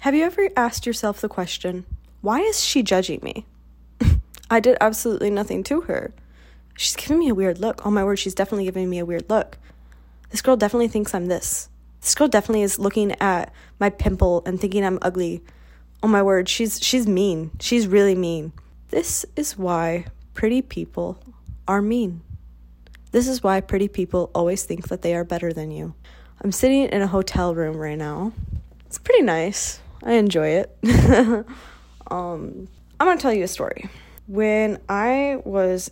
Have you ever asked yourself the question, why is she judging me? I did absolutely nothing to her. She's giving me a weird look. Oh my word, she's definitely giving me a weird look. This girl definitely thinks I'm this. This girl definitely is looking at my pimple and thinking I'm ugly. Oh my word, she's she's mean. She's really mean. This is why pretty people are mean. This is why pretty people always think that they are better than you. I'm sitting in a hotel room right now. It's pretty nice. I enjoy it. um, I'm going to tell you a story. When I was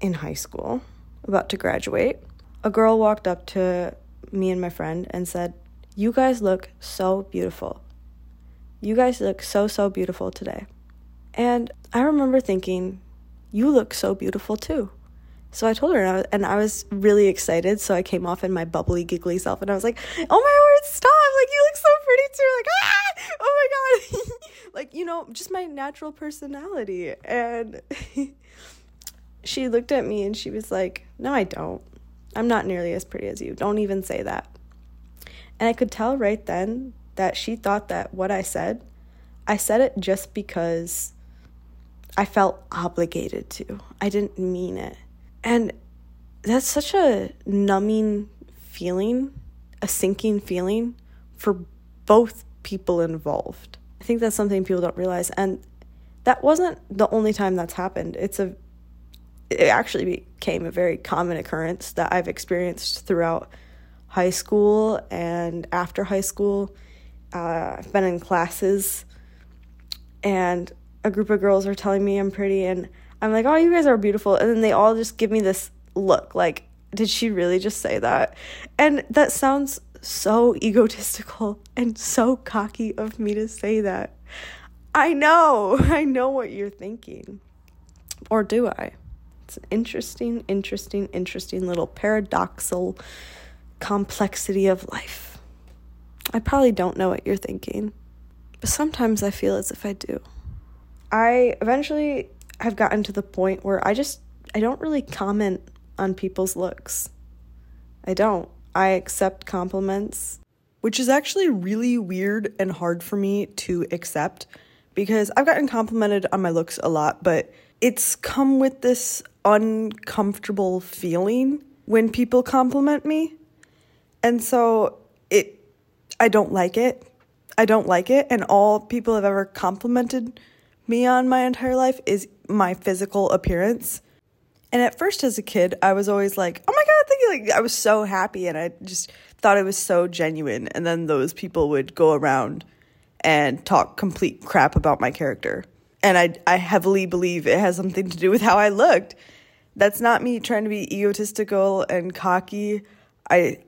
in high school, about to graduate, a girl walked up to me and my friend and said, You guys look so beautiful. You guys look so, so beautiful today. And I remember thinking, You look so beautiful too. So I told her, and I, was, and I, was, really excited. So I came off in my bubbly, giggly self, and I was like, "Oh my word, stop! Like you look so pretty too! Like ah, oh my god! like you know, just my natural personality." And she looked at me and she was like, "No, I don't. I'm not nearly as pretty as you. Don't even say that." And I could tell right then that she thought that what I said, I said it just because I felt obligated to. I didn't mean it. And that's such a numbing feeling, a sinking feeling for both people involved. I think that's something people don't realize. And that wasn't the only time that's happened. It's a it actually became a very common occurrence that I've experienced throughout high school and after high school. Uh, I've been in classes and a group of girls are telling me I'm pretty and I'm like, oh, you guys are beautiful. And then they all just give me this look like, did she really just say that? And that sounds so egotistical and so cocky of me to say that. I know, I know what you're thinking. Or do I? It's an interesting, interesting, interesting little paradoxal complexity of life. I probably don't know what you're thinking, but sometimes I feel as if I do. I eventually have gotten to the point where I just I don't really comment on people's looks. I don't. I accept compliments, which is actually really weird and hard for me to accept because I've gotten complimented on my looks a lot, but it's come with this uncomfortable feeling when people compliment me. And so it I don't like it. I don't like it and all people have ever complimented me on my entire life is my physical appearance. And at first, as a kid, I was always like, oh my God. Like, I was so happy and I just thought it was so genuine. And then those people would go around and talk complete crap about my character. And I, I heavily believe it has something to do with how I looked. That's not me trying to be egotistical and cocky. I,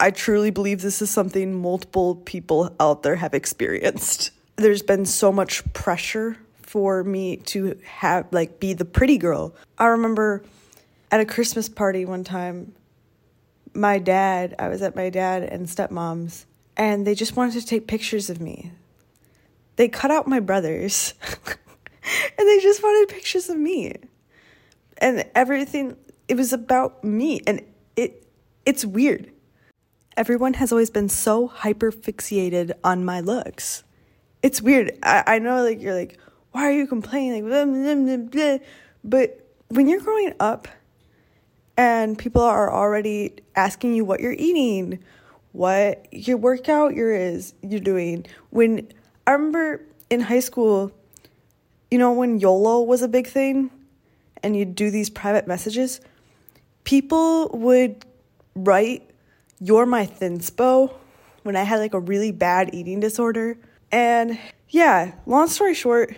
I truly believe this is something multiple people out there have experienced. There's been so much pressure for me to have like be the pretty girl. I remember at a Christmas party one time, my dad, I was at my dad and stepmom's, and they just wanted to take pictures of me. They cut out my brothers and they just wanted pictures of me. And everything it was about me and it it's weird. Everyone has always been so hyper fixated on my looks. It's weird. I, I know like you're like, why are you complaining? Blah, blah, blah, but when you're growing up and people are already asking you what you're eating, what your workout you're is you're doing. When I remember in high school, you know when YOLO was a big thing and you'd do these private messages, people would write you're my thinspo when I had like a really bad eating disorder. And yeah, long story short,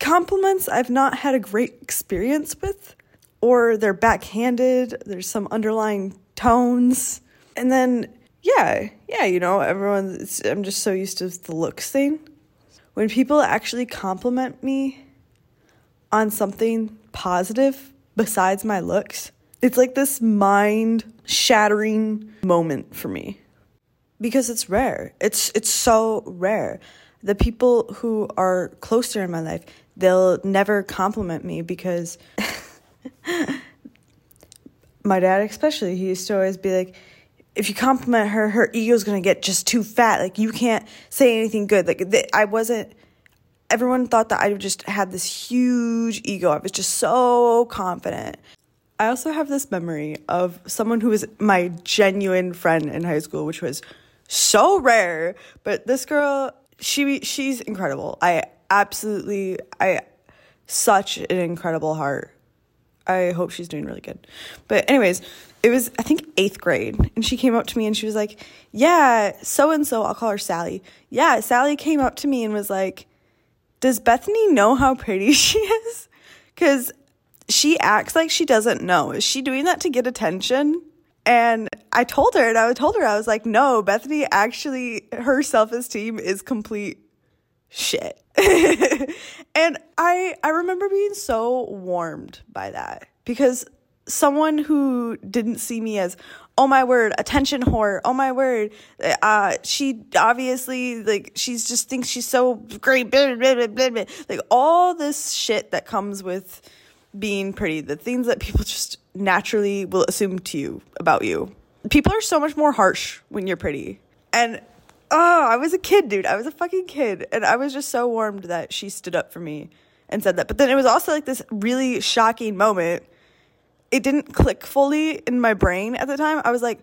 compliments I've not had a great experience with, or they're backhanded, there's some underlying tones. And then, yeah, yeah, you know, everyone, I'm just so used to the looks thing. When people actually compliment me on something positive besides my looks, it's like this mind shattering moment for me because it's rare. It's it's so rare. The people who are closer in my life, they'll never compliment me because my dad especially he used to always be like if you compliment her, her ego's gonna get just too fat. Like you can't say anything good. Like th- I wasn't. Everyone thought that I just had this huge ego. I was just so confident. I also have this memory of someone who was my genuine friend in high school, which was so rare. But this girl, she she's incredible. I absolutely I such an incredible heart. I hope she's doing really good. But anyways, it was I think 8th grade and she came up to me and she was like, "Yeah, so and so, I'll call her Sally. Yeah, Sally came up to me and was like, "Does Bethany know how pretty she is?" Cuz she acts like she doesn't know. Is she doing that to get attention? And I told her, and I told her, I was like, no, Bethany actually, her self esteem is complete shit. and I I remember being so warmed by that because someone who didn't see me as oh my word attention whore oh my word uh she obviously like she's just thinks she's so great blah, blah, blah, like all this shit that comes with being pretty the things that people just naturally will assume to you about you people are so much more harsh when you're pretty and oh, I was a kid, dude. I was a fucking kid. And I was just so warmed that she stood up for me and said that. But then it was also like this really shocking moment. It didn't click fully in my brain at the time. I was like,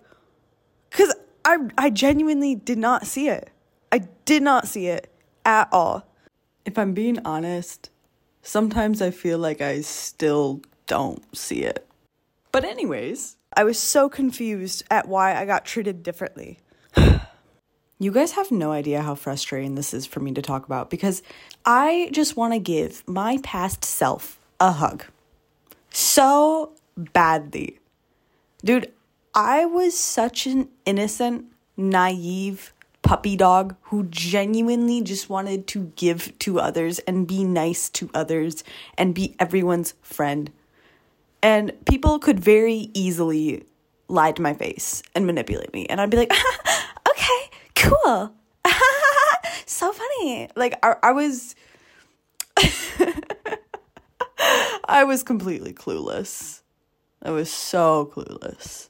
because I, I genuinely did not see it. I did not see it at all. If I'm being honest, sometimes I feel like I still don't see it. But, anyways, I was so confused at why I got treated differently. You guys have no idea how frustrating this is for me to talk about because I just want to give my past self a hug. So badly. Dude, I was such an innocent, naive puppy dog who genuinely just wanted to give to others and be nice to others and be everyone's friend. And people could very easily lie to my face and manipulate me. And I'd be like, okay, cool. so funny. Like I, I was I was completely clueless. I was so clueless.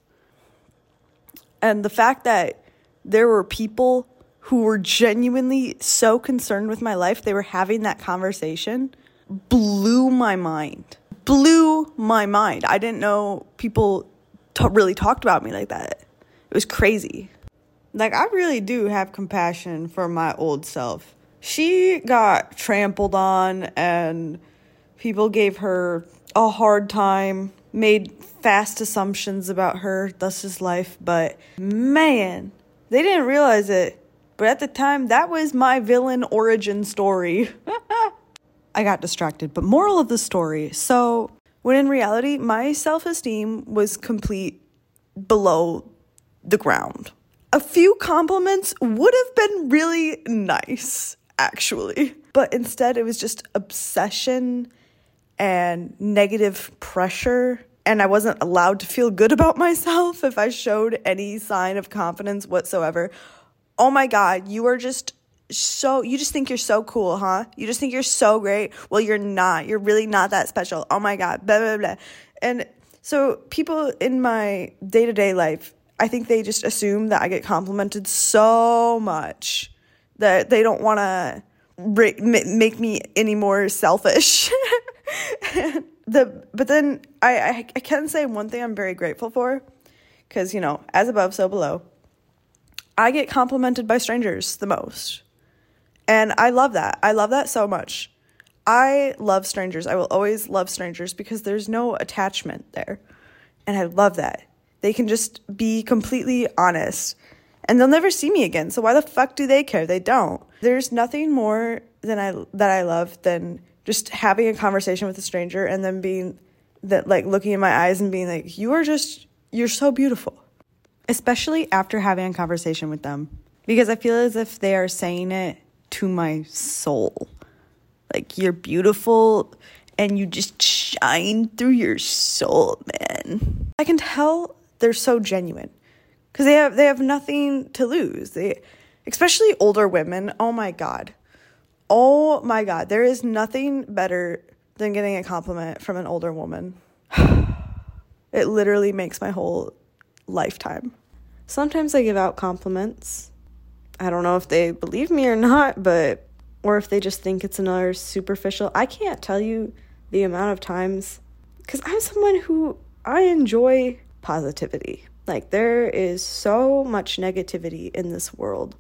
And the fact that there were people who were genuinely so concerned with my life, they were having that conversation, blew my mind. Blew my mind. I didn't know people t- really talked about me like that. It was crazy. Like, I really do have compassion for my old self. She got trampled on, and people gave her a hard time, made fast assumptions about her, thus his life. But man, they didn't realize it. But at the time, that was my villain origin story. I got distracted, but moral of the story. So, when in reality, my self esteem was complete below the ground a few compliments would have been really nice, actually. But instead, it was just obsession and negative pressure. And I wasn't allowed to feel good about myself if I showed any sign of confidence whatsoever. Oh my God, you are just so, you just think you're so cool, huh? You just think you're so great. Well, you're not. You're really not that special. Oh my God, blah, blah, blah. And so people in my day to day life I think they just assume that I get complimented so much that they don't want to make me any more selfish. the but then I, I I can say one thing I'm very grateful for because you know as above so below. I get complimented by strangers the most. And I love that. I love that so much. I love strangers. I will always love strangers because there's no attachment there. And I love that. They can just be completely honest and they'll never see me again. So why the fuck do they care? They don't. There's nothing more than I that I love than just having a conversation with a stranger and then being that like looking in my eyes and being like, "You are just you're so beautiful." Especially after having a conversation with them because I feel as if they are saying it to my soul. Like, "You're beautiful." And you just shine through your soul, man. I can tell they're so genuine because they have they have nothing to lose. They, especially older women. Oh my god, oh my god, there is nothing better than getting a compliment from an older woman. it literally makes my whole lifetime Sometimes I give out compliments. I don't know if they believe me or not, but or if they just think it's another superficial. I can't tell you the amount of times cuz I'm someone who I enjoy positivity. Like there is so much negativity in this world.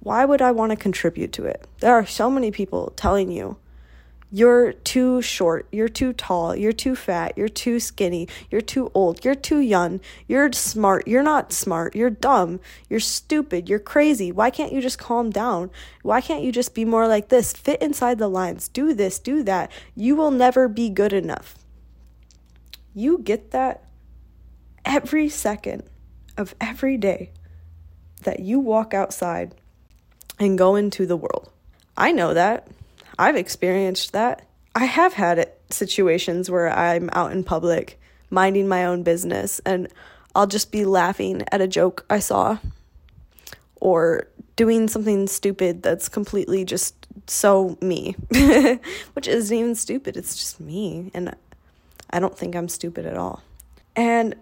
Why would I want to contribute to it? There are so many people telling you you're too short, you're too tall, you're too fat, you're too skinny, you're too old, you're too young, you're smart, you're not smart, you're dumb, you're stupid, you're crazy. Why can't you just calm down? Why can't you just be more like this? Fit inside the lines, do this, do that. You will never be good enough. You get that every second of every day that you walk outside and go into the world. I know that. I've experienced that. I have had it, situations where I'm out in public minding my own business and I'll just be laughing at a joke I saw or doing something stupid that's completely just so me, which isn't even stupid. It's just me. And I don't think I'm stupid at all. And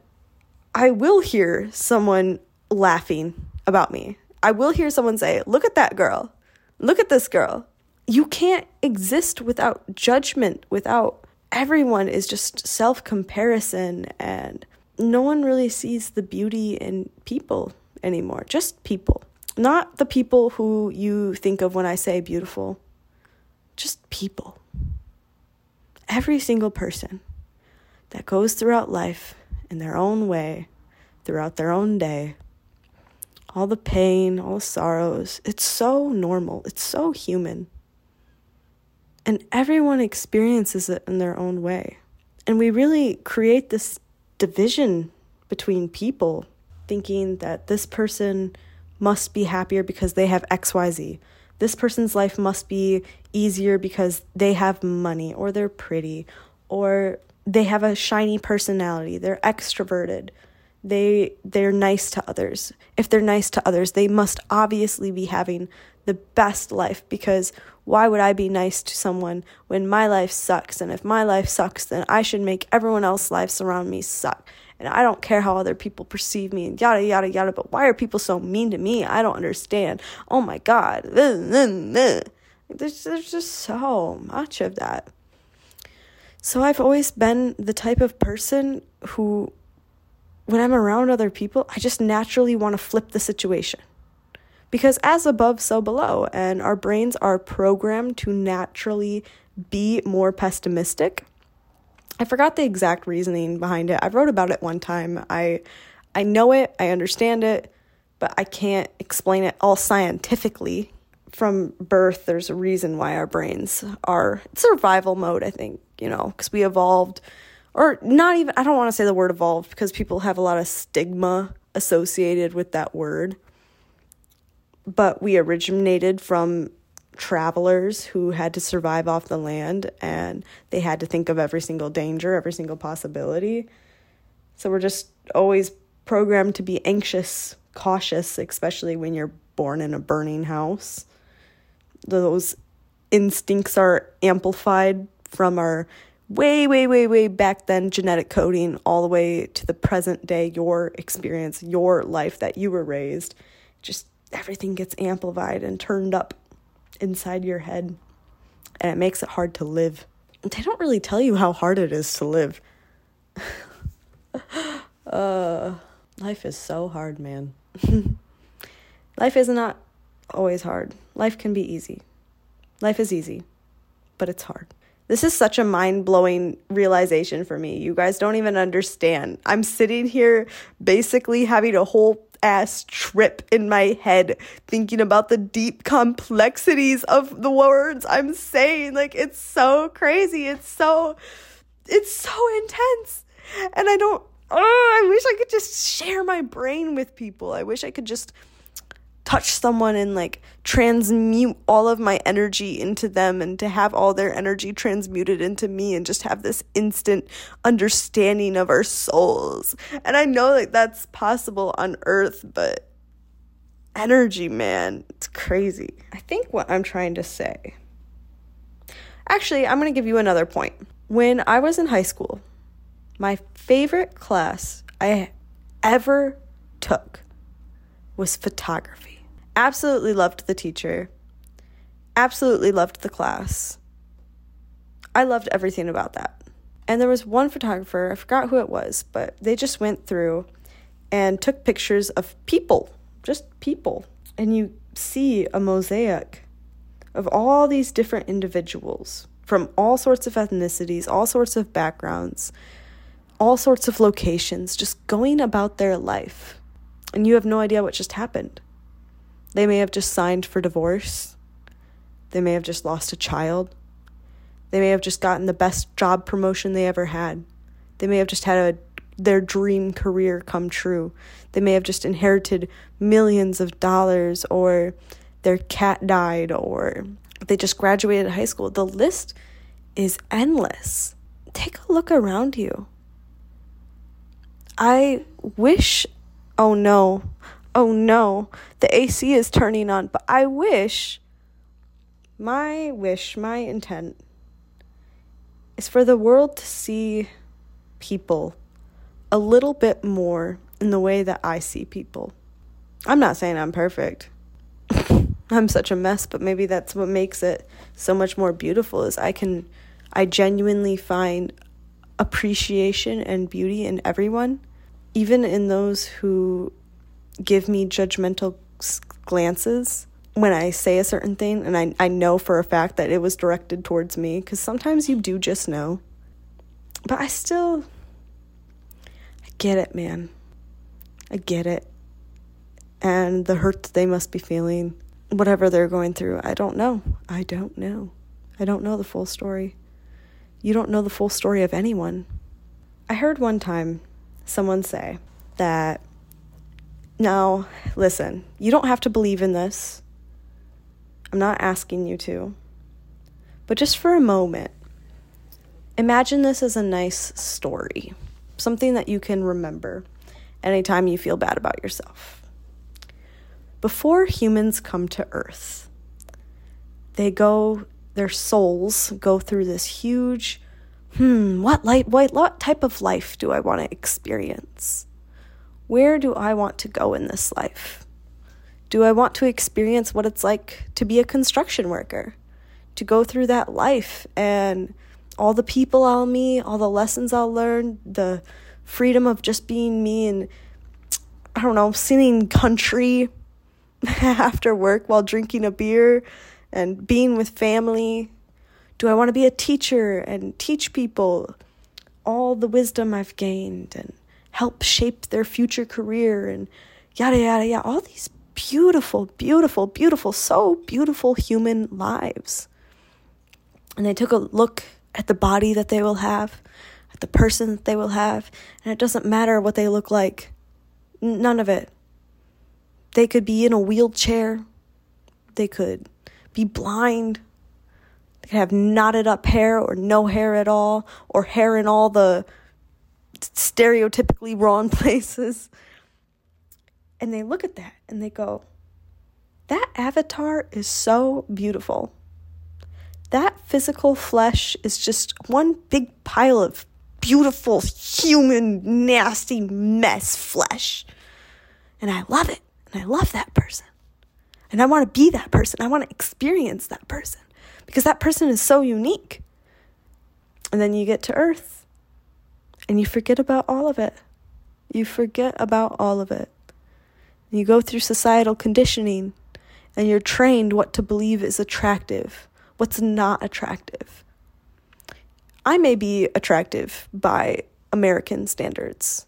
I will hear someone laughing about me. I will hear someone say, Look at that girl. Look at this girl you can't exist without judgment, without everyone is just self comparison, and no one really sees the beauty in people anymore. Just people. Not the people who you think of when I say beautiful, just people. Every single person that goes throughout life in their own way, throughout their own day, all the pain, all the sorrows, it's so normal, it's so human. And everyone experiences it in their own way. And we really create this division between people, thinking that this person must be happier because they have XYZ. This person's life must be easier because they have money or they're pretty or they have a shiny personality, they're extroverted. They they're nice to others. If they're nice to others, they must obviously be having the best life because why would I be nice to someone when my life sucks? And if my life sucks, then I should make everyone else's lives around me suck. And I don't care how other people perceive me and yada, yada, yada. But why are people so mean to me? I don't understand. Oh my God. There's, there's just so much of that. So I've always been the type of person who, when I'm around other people, I just naturally want to flip the situation because as above, so below, and our brains are programmed to naturally be more pessimistic. I forgot the exact reasoning behind it. I wrote about it one time. I I know it, I understand it, but I can't explain it all scientifically. From birth, there's a reason why our brains are survival mode, I think, you know, because we evolved, or not even, I don't want to say the word evolved because people have a lot of stigma associated with that word but we originated from travelers who had to survive off the land and they had to think of every single danger, every single possibility. So we're just always programmed to be anxious, cautious, especially when you're born in a burning house. Those instincts are amplified from our way, way, way, way back then genetic coding all the way to the present day, your experience, your life that you were raised. Just everything gets amplified and turned up inside your head and it makes it hard to live. They don't really tell you how hard it is to live. uh, life is so hard, man. life is not always hard. Life can be easy. Life is easy, but it's hard. This is such a mind blowing realization for me. You guys don't even understand. I'm sitting here basically having a whole ass trip in my head thinking about the deep complexities of the words I'm saying. Like it's so crazy. It's so it's so intense. And I don't oh, I wish I could just share my brain with people. I wish I could just touch someone and like transmute all of my energy into them and to have all their energy transmuted into me and just have this instant understanding of our souls. And I know that that's possible on earth, but energy, man, it's crazy. I think what I'm trying to say. Actually, I'm going to give you another point. When I was in high school, my favorite class I ever took was photography. Absolutely loved the teacher. Absolutely loved the class. I loved everything about that. And there was one photographer, I forgot who it was, but they just went through and took pictures of people, just people. And you see a mosaic of all these different individuals from all sorts of ethnicities, all sorts of backgrounds, all sorts of locations, just going about their life. And you have no idea what just happened. They may have just signed for divorce. They may have just lost a child. They may have just gotten the best job promotion they ever had. They may have just had a, their dream career come true. They may have just inherited millions of dollars, or their cat died, or they just graduated high school. The list is endless. Take a look around you. I wish, oh no, oh no, the AC is turning on, but I wish, my wish, my intent is for the world to see people a little bit more in the way that I see people. I'm not saying I'm perfect. I'm such a mess, but maybe that's what makes it so much more beautiful is I can I genuinely find appreciation and beauty in everyone, even in those who give me judgmental glances when I say a certain thing and I, I know for a fact that it was directed towards me because sometimes you do just know. But I still I get it, man. I get it. And the hurt that they must be feeling, whatever they're going through, I don't know. I don't know. I don't know the full story. You don't know the full story of anyone. I heard one time someone say that now, listen, you don't have to believe in this. I'm not asking you to. But just for a moment, imagine this as a nice story, something that you can remember anytime you feel bad about yourself. Before humans come to Earth, they go, their souls go through this huge, hmm, what, light, what, what type of life do I want to experience? Where do I want to go in this life? Do I want to experience what it's like to be a construction worker? To go through that life and all the people I'll meet, all the lessons I'll learn, the freedom of just being me and I don't know, singing country after work while drinking a beer and being with family? Do I want to be a teacher and teach people all the wisdom I've gained and help shape their future career and yada, yada, yada? All these beautiful, beautiful, beautiful, so beautiful human lives. And they took a look at the body that they will have, at the person that they will have, and it doesn't matter what they look like. None of it. They could be in a wheelchair. They could be blind. They could have knotted up hair or no hair at all, or hair in all the stereotypically wrong places and they look at that and they go, that avatar is so beautiful. That physical flesh is just one big pile of beautiful, human, nasty mess flesh. And I love it. And I love that person. And I want to be that person. I want to experience that person because that person is so unique. And then you get to Earth and you forget about all of it. You forget about all of it. You go through societal conditioning and you're trained what to believe is attractive, what's not attractive. I may be attractive by American standards,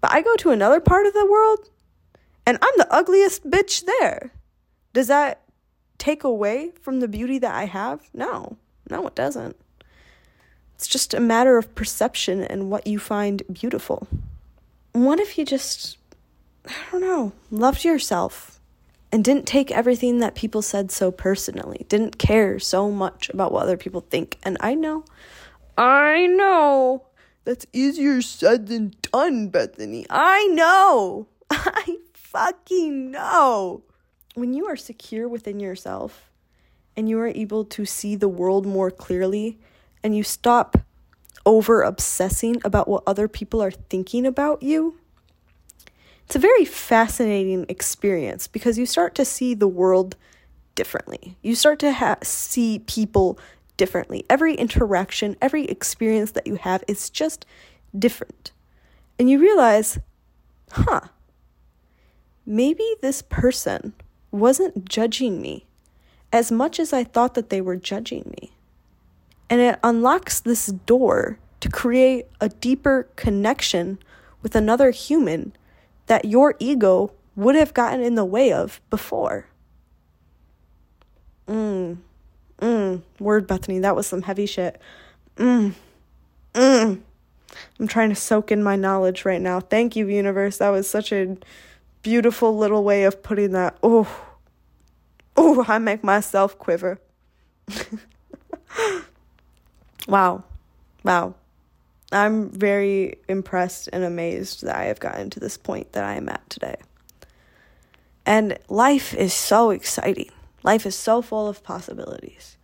but I go to another part of the world and I'm the ugliest bitch there. Does that take away from the beauty that I have? No, no, it doesn't. It's just a matter of perception and what you find beautiful. What if you just I don't know, loved yourself and didn't take everything that people said so personally, didn't care so much about what other people think. And I know, I know that's easier said than done, Bethany. I know, I fucking know. When you are secure within yourself and you are able to see the world more clearly and you stop over obsessing about what other people are thinking about you it's a very fascinating experience because you start to see the world differently. You start to ha- see people differently. Every interaction, every experience that you have is just different. And you realize, huh, maybe this person wasn't judging me as much as I thought that they were judging me. And it unlocks this door to create a deeper connection with another human that your ego would have gotten in the way of before. Mmm. Mmm. Word, Bethany. That was some heavy shit. Mmm. Mmm. I'm trying to soak in my knowledge right now. Thank you, universe. That was such a beautiful little way of putting that. Oh. Oh, I make myself quiver. wow. Wow. I'm very impressed and amazed that I have gotten to this point that I am at today. And life is so exciting. Life is so full of possibilities.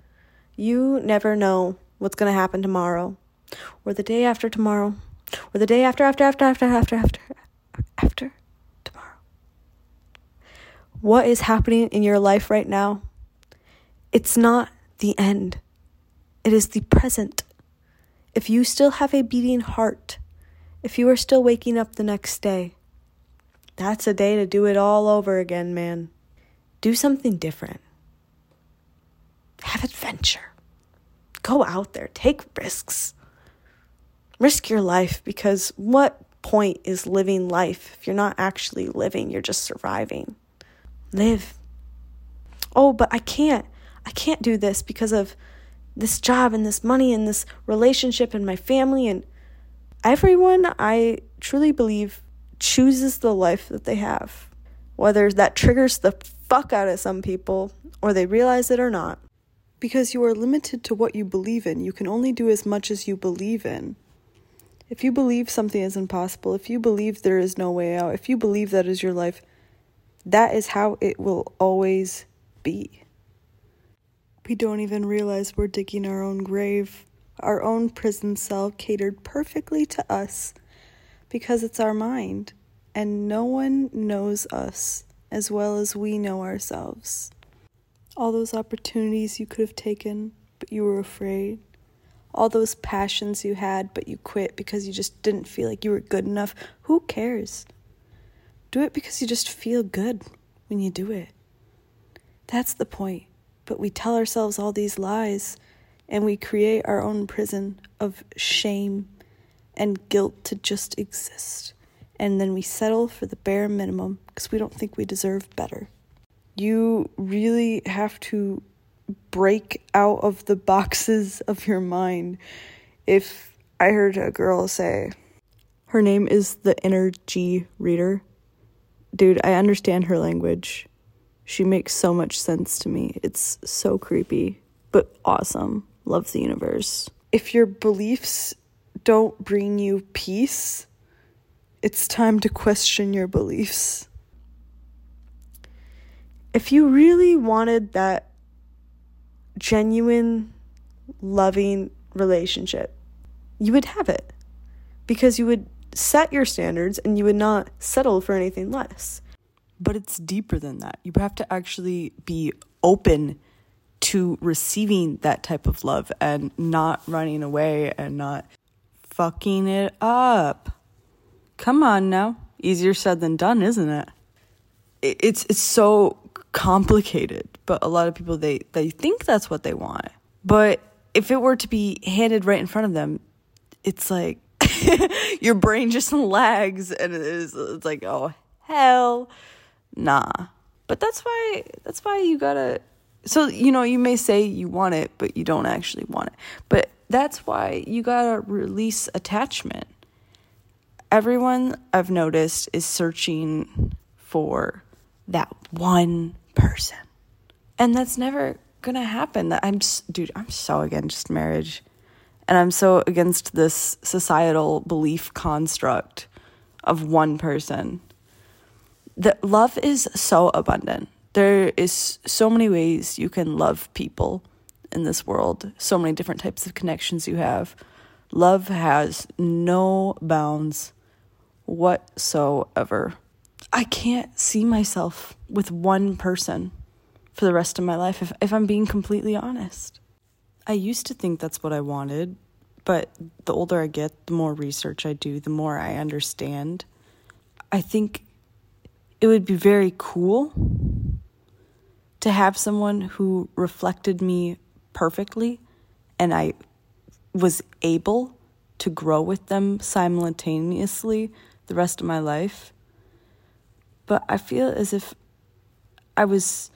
You never know what's going to happen tomorrow, or the day after tomorrow, or the day after, after, after, after, after, after, after tomorrow. What is happening in your life right now? It's not the end, it is the present. If you still have a beating heart, if you are still waking up the next day, that's a day to do it all over again, man. Do something different. Have adventure. Go out there, take risks. Risk your life because what point is living life if you're not actually living, you're just surviving? Live. Oh, but I can't. I can't do this because of this job and this money and this relationship and my family and everyone I truly believe chooses the life that they have. Whether that triggers the fuck out of some people or they realize it or not. Because you are limited to what you believe in. You can only do as much as you believe in. If you believe something is impossible, if you believe there is no way out, if you believe that is your life, that is how it will always be. We don't even realize we're digging our own grave, our own prison cell catered perfectly to us because it's our mind, and no one knows us as well as we know ourselves all those opportunities you could have taken, but you were afraid, all those passions you had, but you quit because you just didn't feel like you were good enough. Who cares? Do it because you just feel good when you do it. That's the point. But we tell ourselves all these lies and we create our own prison of shame and guilt to just exist. And then we settle for the bare minimum because we don't think we deserve better you really have to break out of the boxes of your mind. If I heard a girl say, her name is the energy reader. Dude, I understand her language. She makes so much sense to me. It's so creepy, but awesome. Love the universe. If your beliefs don't bring you peace, it's time to question your beliefs if you really wanted that genuine, loving relationship, you would have it because you would set your standards and you would not settle for anything less. But it's deeper than that. You have to actually be open to receiving that type of love and not running away and not fucking it up. Come on now. Easier said than done, isn't it? It's it's so complicated, but a lot of people they they think that's what they want. But if it were to be handed right in front of them, it's like your brain just lags and it is it's like, "Oh, hell nah." But that's why that's why you got to so you know, you may say you want it, but you don't actually want it. But that's why you got to release attachment. Everyone I've noticed is searching for that one person. And that's never gonna happen. That I'm dude, I'm so against marriage. And I'm so against this societal belief construct of one person. That love is so abundant. There is so many ways you can love people in this world, so many different types of connections you have. Love has no bounds whatsoever. I can't see myself with one person for the rest of my life if, if I'm being completely honest. I used to think that's what I wanted, but the older I get, the more research I do, the more I understand. I think it would be very cool to have someone who reflected me perfectly and I was able to grow with them simultaneously the rest of my life. But I feel as if I was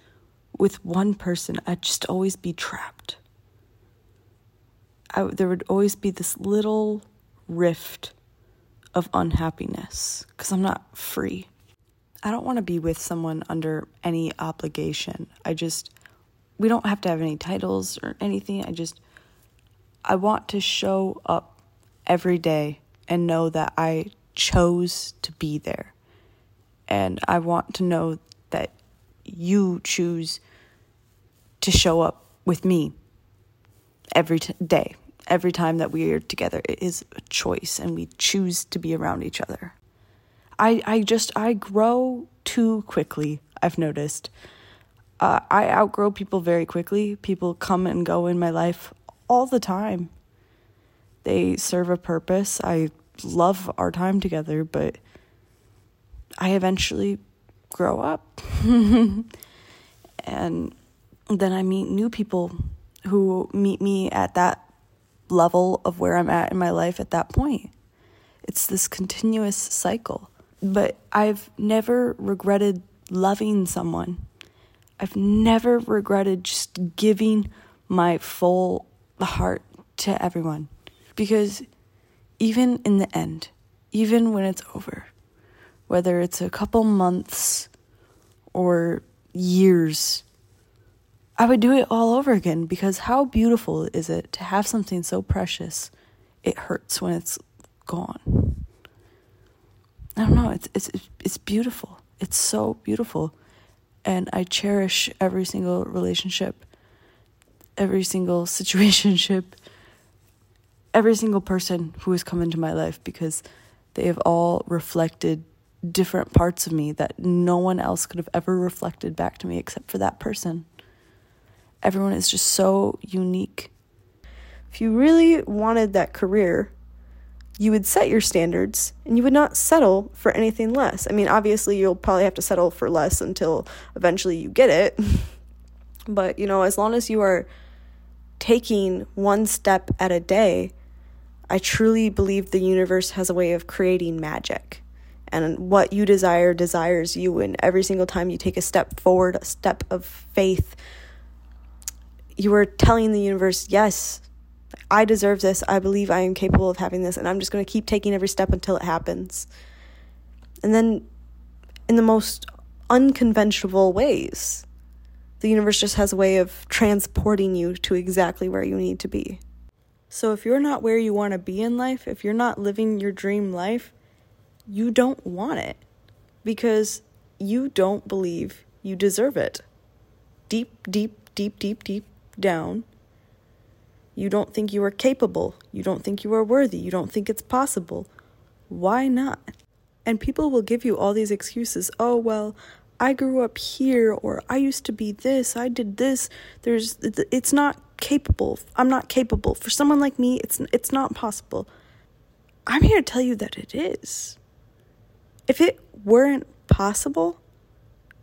with one person, I'd just always be trapped. I, there would always be this little rift of unhappiness because I'm not free. I don't want to be with someone under any obligation. I just, we don't have to have any titles or anything. I just, I want to show up every day and know that I chose to be there. And I want to know that you choose to show up with me every t- day. Every time that we are together, it is a choice and we choose to be around each other. I, I just, I grow too quickly, I've noticed. Uh, I outgrow people very quickly. People come and go in my life all the time. They serve a purpose. I love our time together, but I eventually grow up. and then I meet new people who meet me at that level of where I'm at in my life at that point. It's this continuous cycle. But I've never regretted loving someone. I've never regretted just giving my full heart to everyone. Because even in the end, even when it's over, whether it's a couple months or years, I would do it all over again because how beautiful is it to have something so precious? It hurts when it's gone. I don't know, it's it's it's beautiful. It's so beautiful. And I cherish every single relationship, every single situationship, every single person who has come into my life because they have all reflected different parts of me that no one else could have ever reflected back to me except for that person. Everyone is just so unique. If you really wanted that career, you would set your standards and you would not settle for anything less. I mean, obviously, you'll probably have to settle for less until eventually you get it. but, you know, as long as you are taking one step at a day, I truly believe the universe has a way of creating magic. And what you desire desires you. And every single time you take a step forward, a step of faith, you are telling the universe, yes, I deserve this. I believe I am capable of having this. And I'm just going to keep taking every step until it happens. And then, in the most unconventional ways, the universe just has a way of transporting you to exactly where you need to be. So if you're not where you want to be in life, if you're not living your dream life, you don't want it because you don't believe you deserve it. Deep, deep, deep, deep, deep down, you don't think you are capable. You don't think you are worthy. You don't think it's possible. Why not? And people will give you all these excuses. Oh, well, I grew up here, or I used to be this, I did this. There's, it's not capable. I'm not capable. For someone like me, it's it's not possible. I'm here to tell you that it is. If it weren't possible,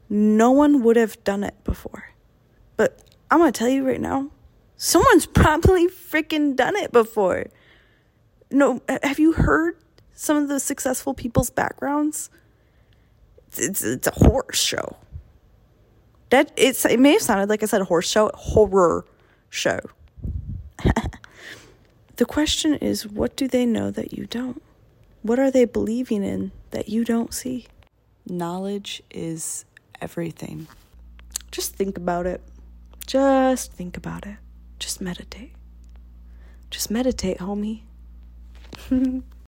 no one would have done it before. But I'm going to tell you right now, someone's probably freaking done it before. No, have you heard some of the successful people's backgrounds? It's, it's, it's a horror show. That it's it may have sounded like I said horse show, horror show. the question is what do they know that you don't? What are they believing in that you don't see? Knowledge is everything. Just think about it. Just think about it. Just meditate. Just meditate, homie.